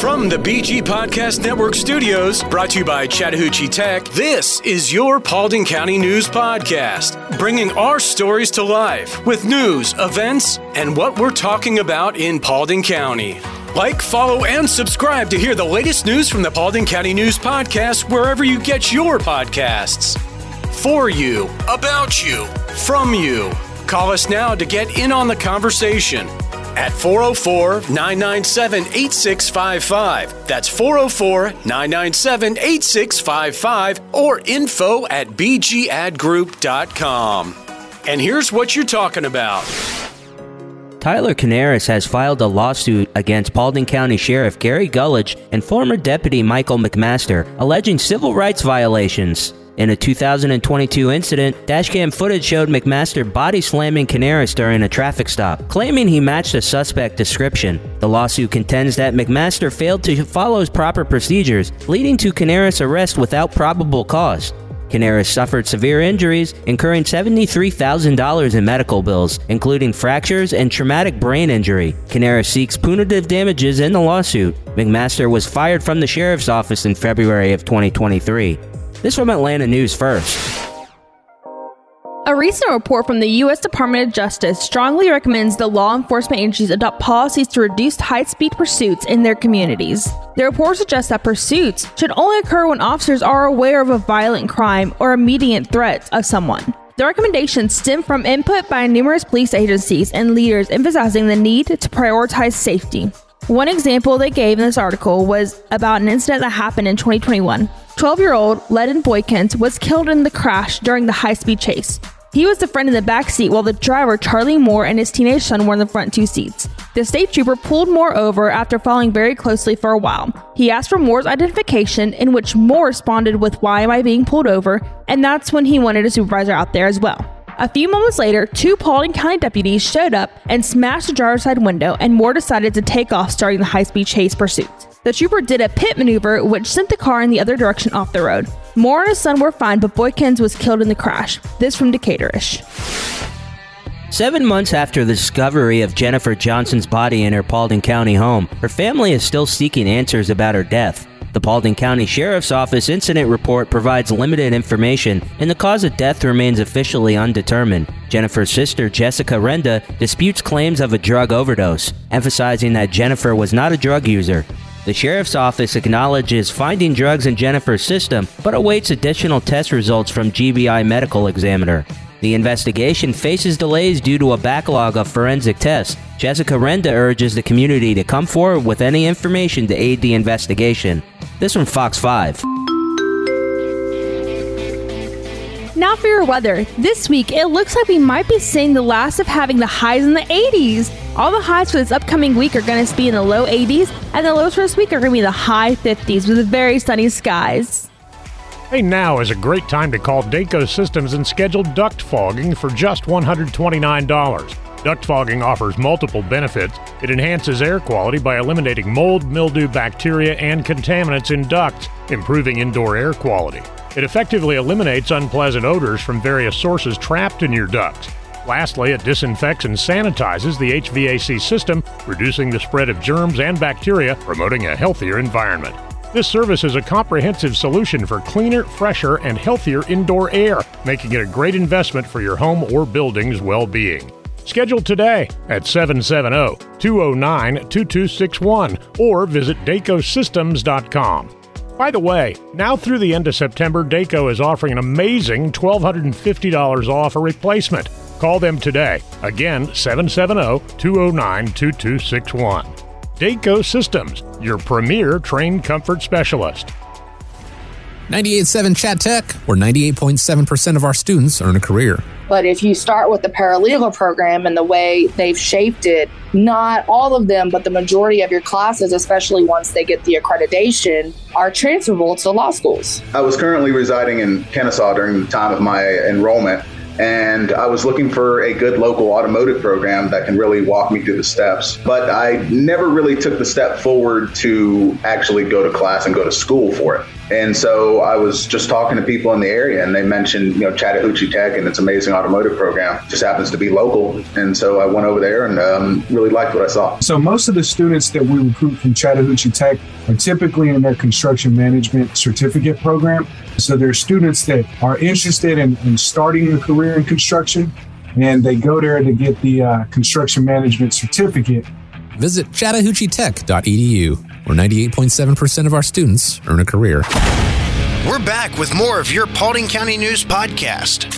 From the BG Podcast Network studios, brought to you by Chattahoochee Tech, this is your Paulding County News Podcast, bringing our stories to life with news, events, and what we're talking about in Paulding County. Like, follow, and subscribe to hear the latest news from the Paulding County News Podcast wherever you get your podcasts. For you, about you, from you. Call us now to get in on the conversation at 404 997 8655. That's 404 997 8655 or info at bgadgroup.com. And here's what you're talking about. Tyler Canaris has filed a lawsuit against Paulding County Sheriff Gary Gulledge and former Deputy Michael McMaster, alleging civil rights violations. In a 2022 incident, dashcam footage showed McMaster body slamming Canaris during a traffic stop, claiming he matched a suspect description. The lawsuit contends that McMaster failed to follow proper procedures, leading to Canaris' arrest without probable cause. Canaris suffered severe injuries, incurring $73,000 in medical bills, including fractures and traumatic brain injury. Canaris seeks punitive damages in the lawsuit. McMaster was fired from the sheriff's office in February of 2023. This from Atlanta News First. A recent report from the U.S. Department of Justice strongly recommends the law enforcement agencies adopt policies to reduce high speed pursuits in their communities. The report suggests that pursuits should only occur when officers are aware of a violent crime or immediate threat of someone. The recommendations stem from input by numerous police agencies and leaders emphasizing the need to prioritize safety. One example they gave in this article was about an incident that happened in 2021. 12 year old Leden Boykins was killed in the crash during the high speed chase. He was the friend in the back seat while the driver, Charlie Moore, and his teenage son were in the front two seats. The state trooper pulled Moore over after following very closely for a while. He asked for Moore's identification, in which Moore responded with, Why am I being pulled over? And that's when he wanted a supervisor out there as well. A few moments later, two Paulding County deputies showed up and smashed the driver's side window, and Moore decided to take off, starting the high speed chase pursuit. The trooper did a pit maneuver, which sent the car in the other direction off the road. Moore and his son were fine, but Boykins was killed in the crash. This from Decatur-ish. Seven months after the discovery of Jennifer Johnson's body in her Paulding County home, her family is still seeking answers about her death. The Paulding County Sheriff's Office incident report provides limited information, and the cause of death remains officially undetermined. Jennifer's sister, Jessica Renda, disputes claims of a drug overdose, emphasizing that Jennifer was not a drug user. The sheriff's office acknowledges finding drugs in Jennifer's system, but awaits additional test results from GBI Medical Examiner. The investigation faces delays due to a backlog of forensic tests. Jessica Renda urges the community to come forward with any information to aid the investigation. This from Fox 5. Now for your weather. This week, it looks like we might be seeing the last of having the highs in the 80s. All the highs for this upcoming week are going to be in the low 80s, and the lows for this week are going to be the high 50s with very sunny skies. Hey, now is a great time to call Daco Systems and schedule duct fogging for just $129. Duct fogging offers multiple benefits. It enhances air quality by eliminating mold, mildew, bacteria, and contaminants in ducts, improving indoor air quality. It effectively eliminates unpleasant odors from various sources trapped in your ducts. Lastly, it disinfects and sanitizes the HVAC system, reducing the spread of germs and bacteria, promoting a healthier environment. This service is a comprehensive solution for cleaner, fresher, and healthier indoor air, making it a great investment for your home or building's well being. Schedule today at 770 209 2261 or visit dacosystems.com. By the way, now through the end of September, Daco is offering an amazing $1,250 off a replacement. Call them today. Again, 770 209 2261. Daco Systems, your premier Trane comfort specialist. 98.7 Chat Tech, where 98.7% of our students earn a career. But if you start with the paralegal program and the way they've shaped it, not all of them, but the majority of your classes, especially once they get the accreditation, are transferable to law schools. I was currently residing in Kennesaw during the time of my enrollment, and I was looking for a good local automotive program that can really walk me through the steps. But I never really took the step forward to actually go to class and go to school for it. And so I was just talking to people in the area, and they mentioned, you know, Chattahoochee Tech and its amazing automotive program. Just happens to be local, and so I went over there and um, really liked what I saw. So most of the students that we recruit from Chattahoochee Tech are typically in their construction management certificate program. So they're students that are interested in, in starting a career in construction, and they go there to get the uh, construction management certificate. Visit chattahoocheetech.edu, where 98.7% of our students earn a career. We're back with more of your Paulding County News podcast.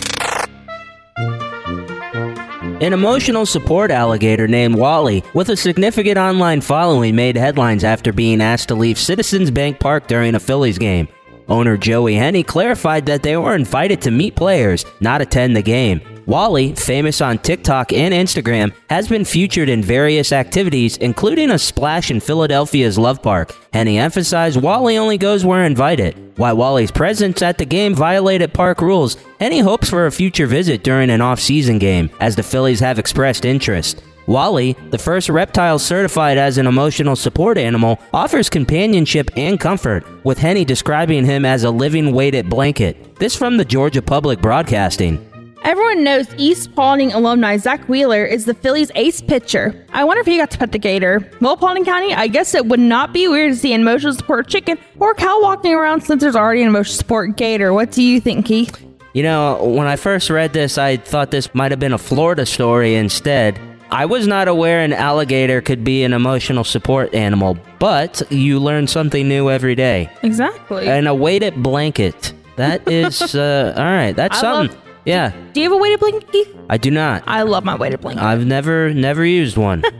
An emotional support alligator named Wally, with a significant online following, made headlines after being asked to leave Citizens Bank Park during a Phillies game. Owner Joey Henney clarified that they were invited to meet players, not attend the game. Wally, famous on TikTok and Instagram, has been featured in various activities, including a splash in Philadelphia's Love Park. Henney emphasized Wally only goes where invited. While Wally's presence at the game violated park rules, Henney hopes for a future visit during an off-season game, as the Phillies have expressed interest. Wally, the first reptile certified as an emotional support animal, offers companionship and comfort, with Henney describing him as a living weighted blanket. This from the Georgia Public Broadcasting. Everyone knows East Paulding alumni Zack Wheeler is the Phillies' ace pitcher. I wonder if he got to pet the gator. Well, Paulding County, I guess it would not be weird to see an emotional support chicken or cow walking around since there's already an emotional support gator. What do you think, Keith? You know, when I first read this, I thought this might have been a Florida story instead. I was not aware an alligator could be an emotional support animal, but you learn something new every day. Exactly. And a weighted blanket. That is, uh, all right, that's I something. love- yeah, do you have a weighted Keith? I do not. I love my weighted blanket. I've never, never used one.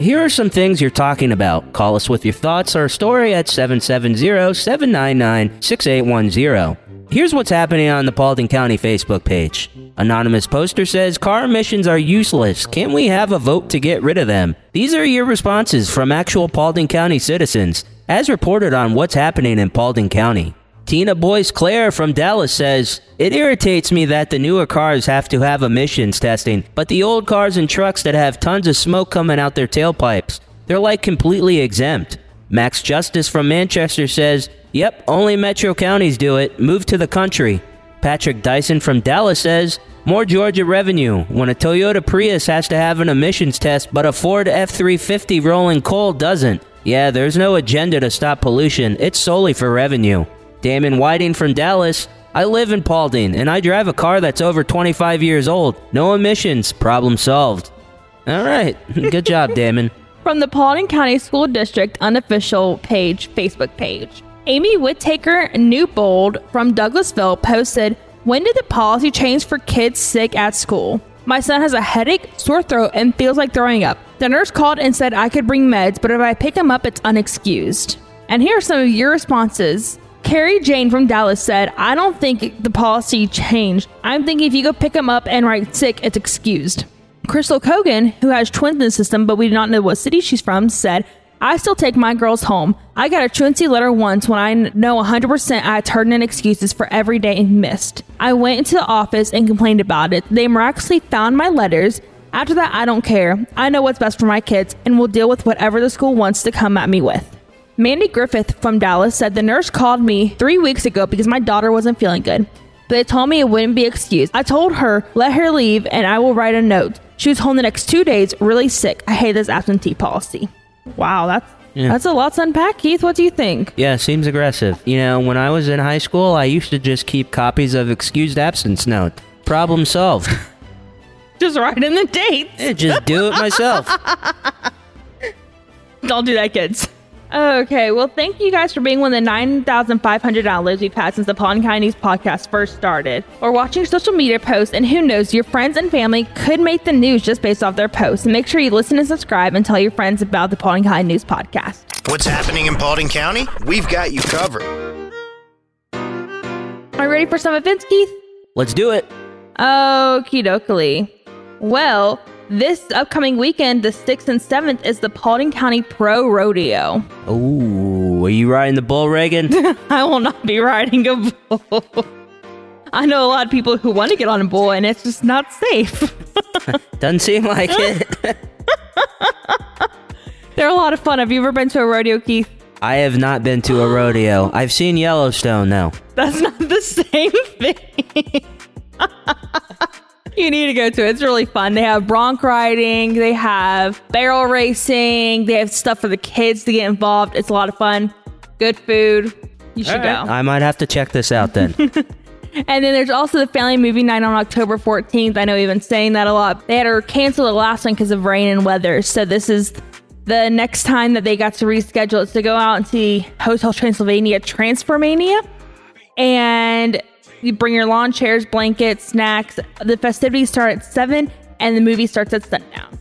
Here are some things you're talking about. Call us with your thoughts or story at 770-799-6810. Here's what's happening on the Paulding County Facebook page. Anonymous poster says car emissions are useless. Can't we have a vote to get rid of them? These are your responses from actual Paulding County citizens, as reported on what's happening in Paulding County. Tina Boyce Claire from Dallas says, It irritates me that the newer cars have to have emissions testing, but the old cars and trucks that have tons of smoke coming out their tailpipes, they're like completely exempt. Max Justice from Manchester says, Yep, only metro counties do it. Move to the country. Patrick Dyson from Dallas says, More Georgia revenue. When a Toyota Prius has to have an emissions test, but a Ford F 350 rolling coal doesn't. Yeah, there's no agenda to stop pollution, it's solely for revenue. Damon Whiting from Dallas. I live in Paulding and I drive a car that's over 25 years old. No emissions. Problem solved. All right. Good job, Damon. From the Paulding County School District unofficial page, Facebook page. Amy Whittaker Newbold from Douglasville posted, When did the policy change for kids sick at school? My son has a headache, sore throat, and feels like throwing up. The nurse called and said I could bring meds, but if I pick him up, it's unexcused. And here are some of your responses. Carrie Jane from Dallas said, I don't think the policy changed. I'm thinking if you go pick him up and write sick, it's excused. Crystal Kogan, who has twins in the system but we do not know what city she's from, said, I still take my girls home. I got a truancy letter once when I know 100% I turned in excuses for every day missed. I went into the office and complained about it. They miraculously found my letters. After that, I don't care. I know what's best for my kids and will deal with whatever the school wants to come at me with. Mandy Griffith from Dallas said the nurse called me three weeks ago because my daughter wasn't feeling good. But they told me it wouldn't be excused. I told her, let her leave and I will write a note. She was home the next two days, really sick. I hate this absentee policy. Wow, that's Yeah. that's a lot to unpack, Keith. What do you think? Yeah, seems aggressive. You know, when I was in high school, I used to just keep copies of excused absence note. Problem solved. Just write in the dates. Eh, just do it myself. Don't do that, kids. Okay, well, thank you guys for being one of the 9,500 downloads we've had since the Paulding County News podcast first started. Or watching social media posts, and who knows, your friends and family could make the news just based off their posts. And make sure you listen and subscribe and tell your friends about the Paulding County News podcast. What's happening in Paulding County? We've got you covered. Are you ready for some events, Keith? Let's do it. Okie dokie. Well, this upcoming weekend, the 6th and 7th, is the Paulding County Pro Rodeo. Ooh, are you riding the bull, Reagan? I will not be riding a bull. I know a lot of people who want to get on a bull, and it's just not safe. Doesn't seem like it. They're a lot of fun. Have you ever been to a rodeo, Keith? I have not been to a rodeo. I've seen Yellowstone though. That's not the same thing. You need to go to it. It's really fun. They have bronc riding, they have barrel racing, they have stuff for the kids to get involved. It's a lot of fun. Good food. You should go. I might have to check this out then. And then there's also the family movie night on October 14th. I know we've been saying that a lot. They had to cancel the last one because of rain and weather. So this is the next time that they got to reschedule it to go out and see Hotel Transylvania Transformania. And you bring your lawn chairs, blankets, snacks. The festivities start at 7 and the movie starts at sundown.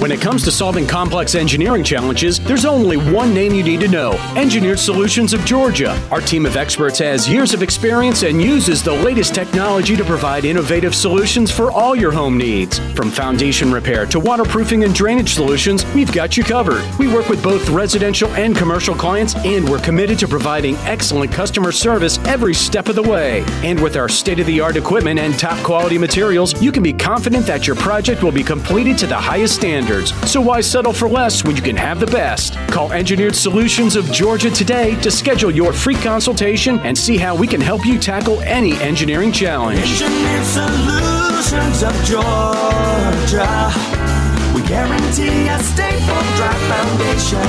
When it comes to solving complex engineering challenges, there's only one name you need to know Engineered Solutions of Georgia. Our team of experts has years of experience and uses the latest technology to provide innovative solutions for all your home needs. From foundation repair to waterproofing and drainage solutions, we've got you covered. We work with both residential and commercial clients, and we're committed to providing excellent customer service every step of the way. And with our state of the art equipment and top quality materials, you can be confident that your project will be completed to the highest standards. So why settle for less when you can have the best? Call Engineered Solutions of Georgia today to schedule your free consultation and see how we can help you tackle any engineering challenge. Engineered Solutions of Georgia. We guarantee a stable, dry foundation.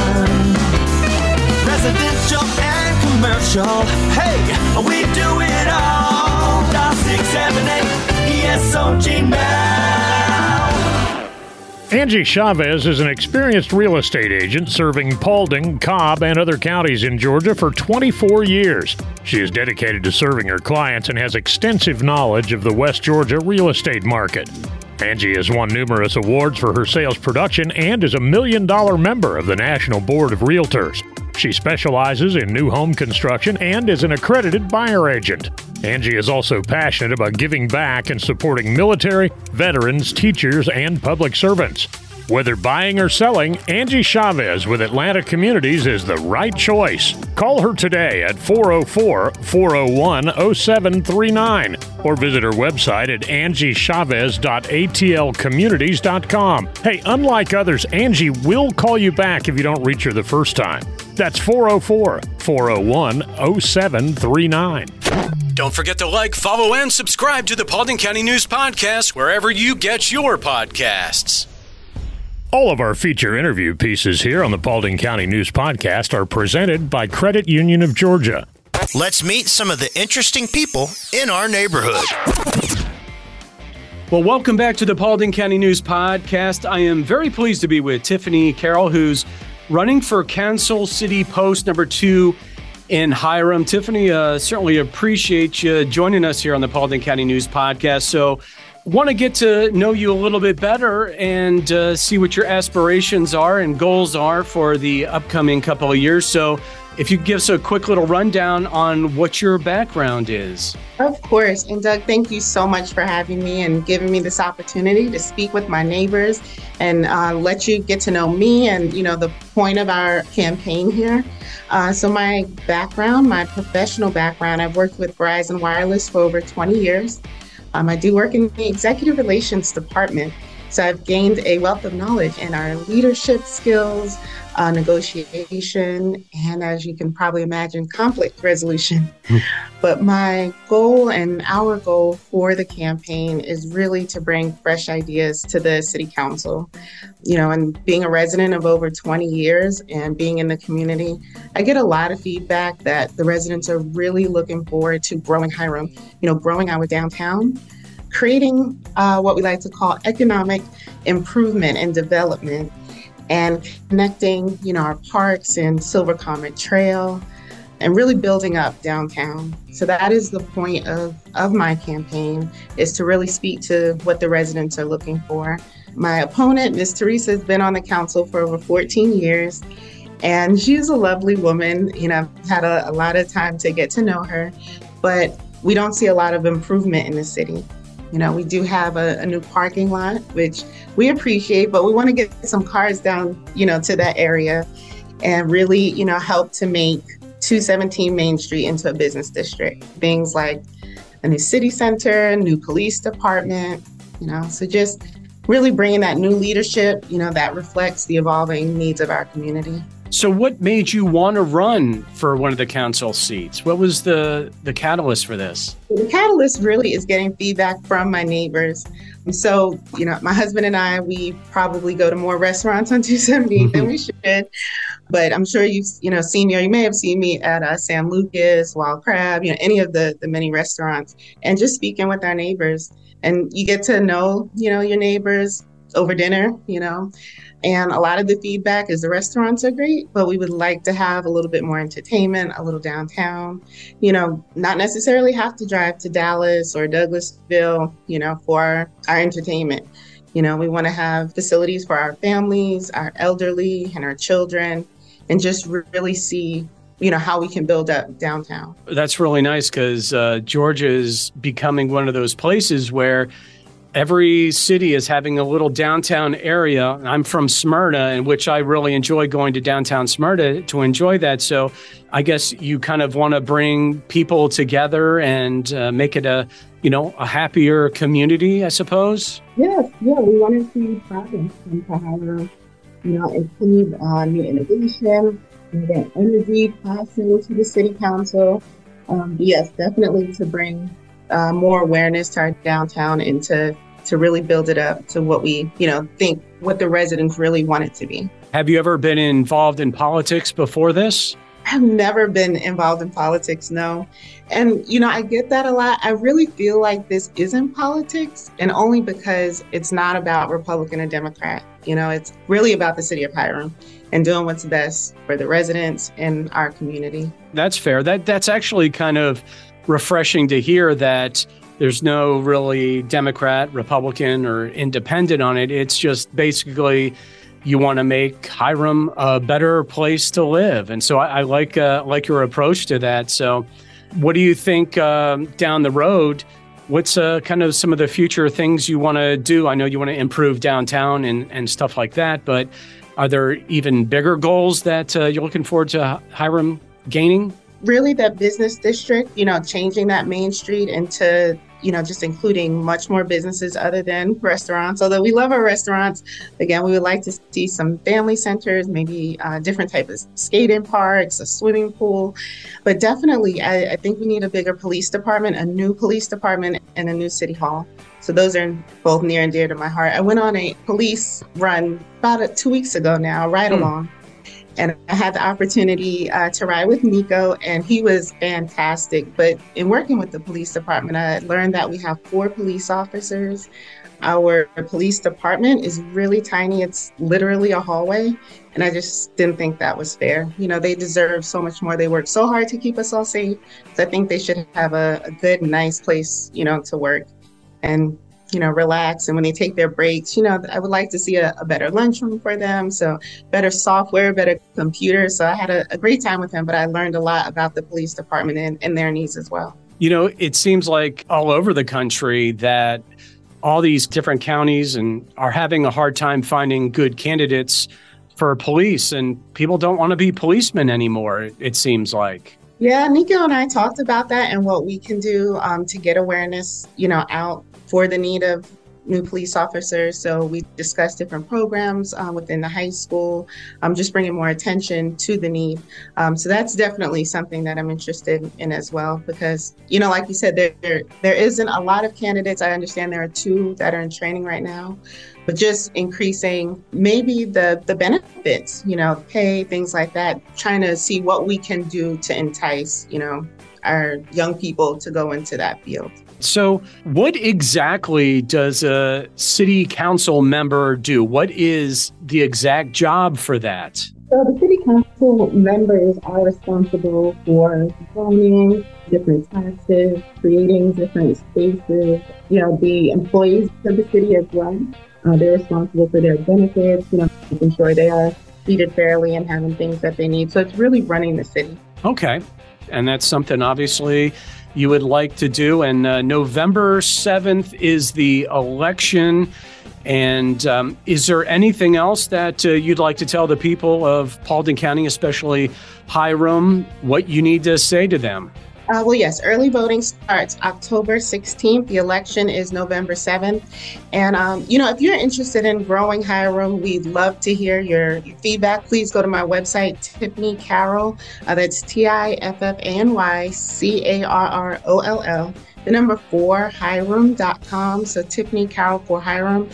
Residential and commercial. Hey, we do it all. Dial 678 ESOG now. Angie Chavez is an experienced real estate agent serving Paulding, Cobb, and other counties in Georgia for 24 years. She is dedicated to serving her clients and has extensive knowledge of the West Georgia real estate market. Angie has won numerous awards for her sales production and is a million dollar member of the National Board of Realtors. She specializes in new home construction and is an accredited buyer agent. Angie is also passionate about giving back and supporting military, veterans, teachers, and public servants. Whether buying or selling, Angie Chavez with Atlanta Communities is the right choice. Call her today at 404 401 0739 or visit her website at angiechavez.atlcommunities.com. Hey, unlike others, Angie will call you back if you don't reach her the first time. That's 404 401 0739. Don't forget to like, follow, and subscribe to the Paulding County News Podcast wherever you get your podcasts. All of our feature interview pieces here on the Paulding County News Podcast are presented by Credit Union of Georgia. Let's meet some of the interesting people in our neighborhood. Well, welcome back to the Paulding County News Podcast. I am very pleased to be with Tiffany Carroll, who's running for Council City Post number two in Hiram. Tiffany, uh, certainly appreciate you joining us here on the Paulding County News Podcast. So, want to get to know you a little bit better and uh, see what your aspirations are and goals are for the upcoming couple of years. So, if you give us a quick little rundown on what your background is. Of course. And Doug, thank you so much for having me and giving me this opportunity to speak with my neighbors and uh, let you get to know me and, you know, the point of our campaign here. Uh, so my background, my professional background, I've worked with Verizon Wireless for over 20 years. Um, I do work in the executive relations department. So I've gained a wealth of knowledge in our leadership skills, uh, negotiation, and as you can probably imagine, conflict resolution. but my goal and our goal for the campaign is really to bring fresh ideas to the city council. You know, and being a resident of over 20 years and being in the community, I get a lot of feedback that the residents are really looking forward to growing Hiram, you know, growing our downtown creating uh, what we like to call economic improvement and development and connecting you know our parks and silver comet trail and really building up downtown. So that is the point of, of my campaign is to really speak to what the residents are looking for. My opponent miss teresa has been on the council for over 14 years and she's a lovely woman you know i've had a, a lot of time to get to know her but we don't see a lot of improvement in the city you know, we do have a, a, new parking lot, which we appreciate, but we want to get some cars down, you know, to that area and really, you know, help to make 217 Main Street into a business district. Things like a new city center, new police department, you know, so just really bringing that new leadership, you know, that reflects the evolving needs of our community. So, what made you want to run for one of the council seats? What was the the catalyst for this? The catalyst really is getting feedback from my neighbors. So, you know, my husband and I, we probably go to more restaurants on 270 than we should. But I'm sure you've, you know, seen me, or you may have seen me at uh, San Lucas, Wild Crab, you know, any of the the many restaurants, and just speaking with our neighbors. And you get to know, you know, your neighbors over dinner, you know. And a lot of the feedback is the restaurants are great, but we would like to have a little bit more entertainment, a little downtown. You know, not necessarily have to drive to Dallas or Douglasville, you know, for our entertainment. You know, we want to have facilities for our families, our elderly, and our children, and just really see you know how we can build up downtown that's really nice because uh, georgia is becoming one of those places where every city is having a little downtown area. I'm from Smyrna, in which I really enjoy going to downtown Smyrna to enjoy that. So I guess you kind of want to bring people together and uh, make it a, you know, a happier community, I suppose. Yes, yeah, we want to see progress and to have, you know, include uh, new innovation, get energy passing to the city council. Um, yes, definitely to bring uh, more awareness to our downtown and to to really build it up to what we you know think what the residents really want it to be. Have you ever been involved in politics before this? I've never been involved in politics, no. And, you know, I get that a lot. I really feel like this isn't politics, and only because it's not about Republican or Democrat. You know, it's really about the city of Hiram and doing what's best for the residents and our community. That's fair. That that's actually kind of refreshing to hear that there's no really Democrat, Republican, or independent on it. It's just basically you want to make Hiram a better place to live, and so I, I like uh, like your approach to that. So, what do you think um, down the road? What's uh, kind of some of the future things you want to do? I know you want to improve downtown and, and stuff like that, but are there even bigger goals that uh, you're looking forward to Hiram gaining? Really the business district, you know, changing that main street into you know, just including much more businesses other than restaurants. Although we love our restaurants, again, we would like to see some family centers, maybe uh, different types of skating parks, a swimming pool. But definitely, I, I think we need a bigger police department, a new police department, and a new city hall. So those are both near and dear to my heart. I went on a police run about two weeks ago now, ride along. And I had the opportunity uh, to ride with Nico, and he was fantastic. But in working with the police department, I learned that we have four police officers. Our police department is really tiny, it's literally a hallway. And I just didn't think that was fair. You know, they deserve so much more. They work so hard to keep us all safe. So I think they should have a, a good, nice place, you know, to work. And you know, relax. And when they take their breaks, you know, I would like to see a, a better lunchroom for them. So better software, better computers. So I had a, a, great time with him, but I learned a lot about the police department and, and their needs as well. You know, it seems like all over the country that all these different counties and are having a hard time finding good candidates for police and people don't want to be policemen anymore it seems like yeah nico and i talked about that and what we can do um, to get awareness you know out for the need of new police officers. So we discussed different programs uh, within the high school, um, just bringing more attention to the need. Um, so that's definitely something that I'm interested in as well, because you know, like you said, there, there there isn't a lot of candidates. I understand there are two that are in training right now. But just increasing maybe the the benefits, you know, pay things like that. Trying to see what we can do to entice, you know, our young people to go into that field. So, what exactly does a city council member do? What is the exact job for that? So, the city council members are responsible for zoning, different taxes, creating different spaces. You know, the employees of the city as well. Uh, they're responsible for their benefits, you know, making sure they are treated fairly and having things that they need. So, it's really running the city. Okay. And that's something obviously you would like to do. And uh, November 7th is the election. And um, is there anything else that uh, you'd like to tell the people of Paulding County, especially Hiram, what you need to say to them? Uh, well, yes, early voting starts October 16th. The election is November 7th. And, um, you know, if you're interested in growing Hiram, we'd love to hear your, your feedback. Please go to my website, Tiffany Carroll. Uh, that's T I F F A N Y C A R R O L L. The number four, Hiram.com. So Tiffany Carroll for Hiram.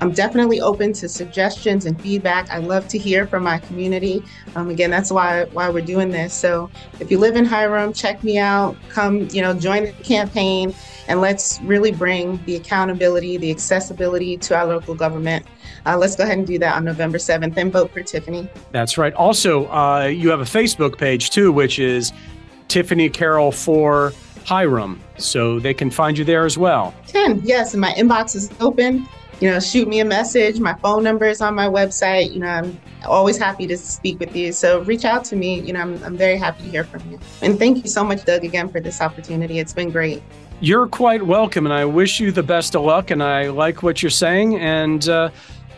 I'm definitely open to suggestions and feedback. I love to hear from my community. Um, again, that's why why we're doing this. So if you live in Hiram, check me out. Come, you know, join the campaign, and let's really bring the accountability, the accessibility to our local government. Uh, let's go ahead and do that on November 7th and vote for Tiffany. That's right. Also, uh, you have a Facebook page too, which is Tiffany Carroll for Hiram. So they can find you there as well. Can, yes. And my inbox is open you know, shoot me a message. My phone number is on my website. You know, I'm always happy to speak with you. So reach out to me. You know, I'm, I'm very happy to hear from you. And thank you so much, Doug, again for this opportunity. It's been great. You're quite welcome, and I wish you the best of luck. And I like what you're saying. And uh,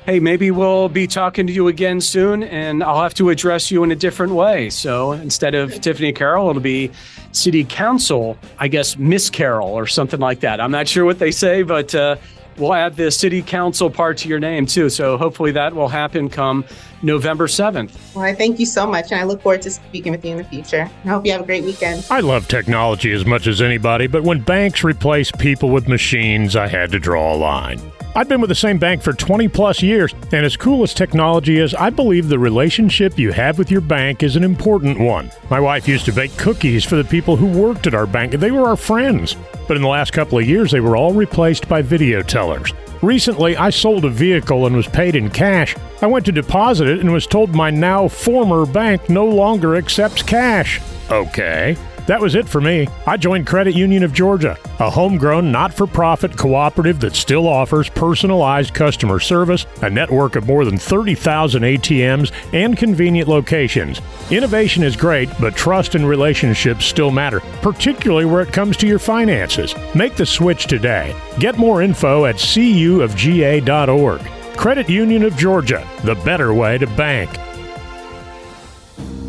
hey, maybe we'll be talking to you again soon, and I'll have to address you in a different way. So instead of Tiffany Carroll, it'll be City Council, I guess, Miss Carroll or something like that. I'm not sure what they say, but. Uh, we'll add the city council part to your name too. So hopefully that will happen come November 7th. Well, I thank you so much, and I look forward to speaking with you in the future. I hope you have a great weekend. I love technology as much as anybody, but when banks replace people with machines, I had to draw a line. I've been with the same bank for 20 plus years, and as cool as technology is, I believe the relationship you have with your bank is an important one. My wife used to bake cookies for the people who worked at our bank, and they were our friends. But in the last couple of years, they were all replaced by video tellers. Recently, I sold a vehicle and was paid in cash. I went to deposit it and was told my now former bank no longer accepts cash. Okay. That was it for me. I joined Credit Union of Georgia, a homegrown, not for profit cooperative that still offers personalized customer service, a network of more than 30,000 ATMs, and convenient locations. Innovation is great, but trust and relationships still matter, particularly where it comes to your finances. Make the switch today. Get more info at cuofga.org. Credit Union of Georgia, the better way to bank.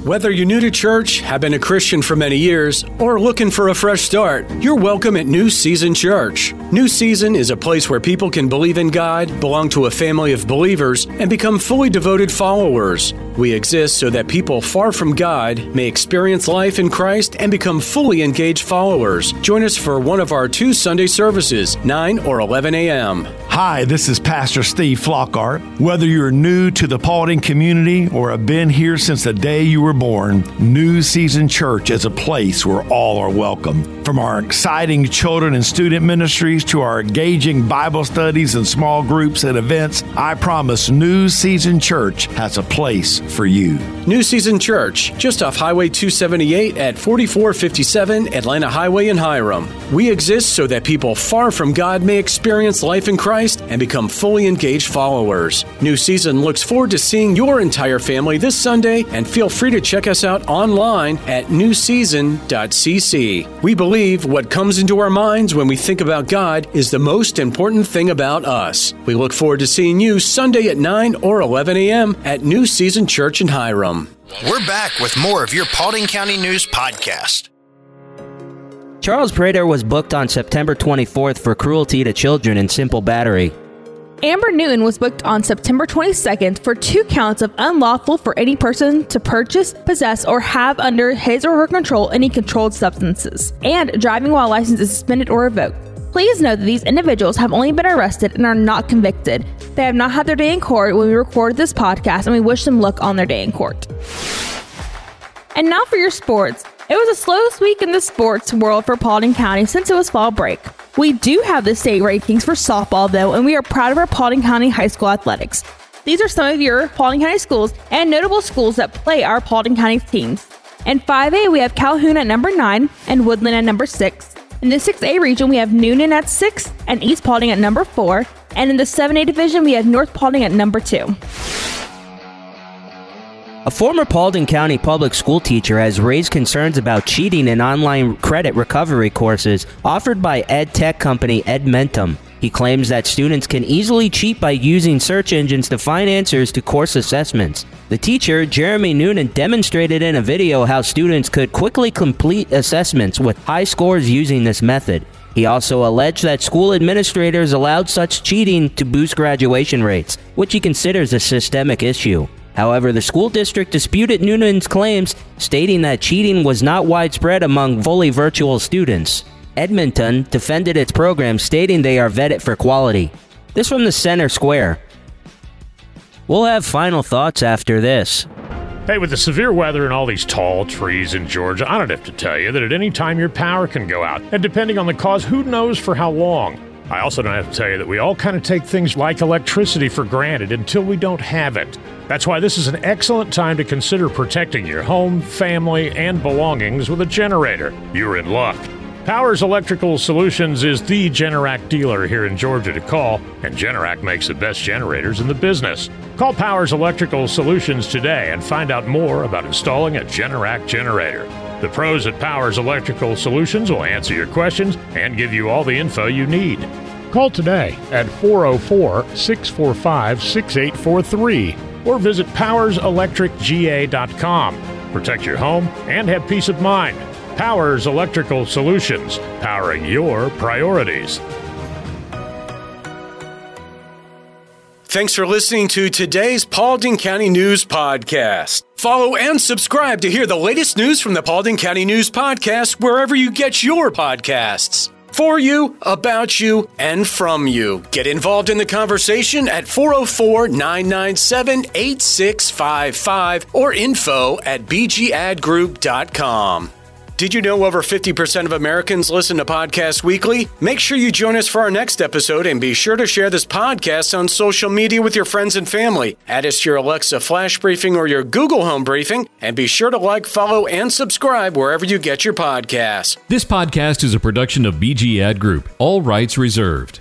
Whether you're new to church, have been a Christian for many years, or looking for a fresh start, you're welcome at New Season Church. New Season is a place where people can believe in God, belong to a family of believers, and become fully devoted followers. We exist so that people far from God may experience life in Christ and become fully engaged followers. Join us for one of our two Sunday services, 9 or 11 a.m. Hi, this is Pastor Steve Flockhart. Whether you're new to the Paulding community or have been here since the day you were born, New Season Church is a place where all are welcome. From our exciting children and student ministries to our engaging Bible studies and small groups and events, I promise New Season Church has a place for you. New Season Church, just off Highway 278 at 4457 Atlanta Highway in Hiram. We exist so that people far from God may experience life in Christ and become fully engaged followers. New Season looks forward to seeing your entire family this Sunday and feel free to check us out online at newseason.cc. We believe what comes into our minds when we think about God is the most important thing about us. We look forward to seeing you Sunday at 9 or 11 a.m. at New Season Church in Hiram. We're back with more of your Paulding County News podcast. Charles Prater was booked on September 24th for cruelty to children and simple battery. Amber Newton was booked on September 22nd for two counts of unlawful for any person to purchase, possess, or have under his or her control any controlled substances, and driving while license is suspended or revoked. Please note that these individuals have only been arrested and are not convicted. They have not had their day in court when we recorded this podcast, and we wish them luck on their day in court. And now for your sports. It was the slowest week in the sports world for Paulding County since it was fall break. We do have the state rankings for softball, though, and we are proud of our Paulding County High School athletics. These are some of your Paulding County schools and notable schools that play our Paulding County teams. In 5A, we have Calhoun at number 9 and Woodland at number 6. In the 6A region, we have Newnan at 6 and East Paulding at number 4. And in the 7A division, we have North Paulding at number 2. A former Paulding County public school teacher has raised concerns about cheating in online credit recovery courses offered by ed tech company Edmentum. He claims that students can easily cheat by using search engines to find answers to course assessments. The teacher, Jeremy Noonan, demonstrated in a video how students could quickly complete assessments with high scores using this method. He also alleged that school administrators allowed such cheating to boost graduation rates, which he considers a systemic issue. However, the school district disputed Noonan's claims, stating that cheating was not widespread among fully virtual students. Edmentum defended its program, stating they are vetted for quality. This from the center square. We'll have final thoughts after this. Hey, with the severe weather and all these tall trees in Georgia, I don't have to tell you that at any time your power can go out. And depending on the cause, who knows for how long? I also don't have to tell you that we all kind of take things like electricity for granted until we don't have it. That's why this is an excellent time to consider protecting your home, family, and belongings with a generator. You're in luck. Powers Electrical Solutions is the Generac dealer here in Georgia to call, and Generac makes the best generators in the business. Call Powers Electrical Solutions today and find out more about installing a Generac generator. The pros at Powers Electrical Solutions will answer your questions and give you all the info you need. Call today at 404 645 6843 or visit powerselectricga.com. Protect your home and have peace of mind. Powers Electrical Solutions, powering your priorities. Thanks for listening to today's Paulding County News Podcast. Follow and subscribe to hear the latest news from the Paulding County News Podcast wherever you get your podcasts. For you, about you, and from you. Get involved in the conversation at 404 997 8655 or info at bgadgroup.com. Did you know over 50% of Americans listen to podcasts weekly? Make sure you join us for our next episode and be sure to share this podcast on social media with your friends and family. Add us to your Alexa Flash Briefing or your Google Home Briefing, and be sure to like, follow, and subscribe wherever you get your podcasts. This podcast is a production of BG Ad Group, all rights reserved.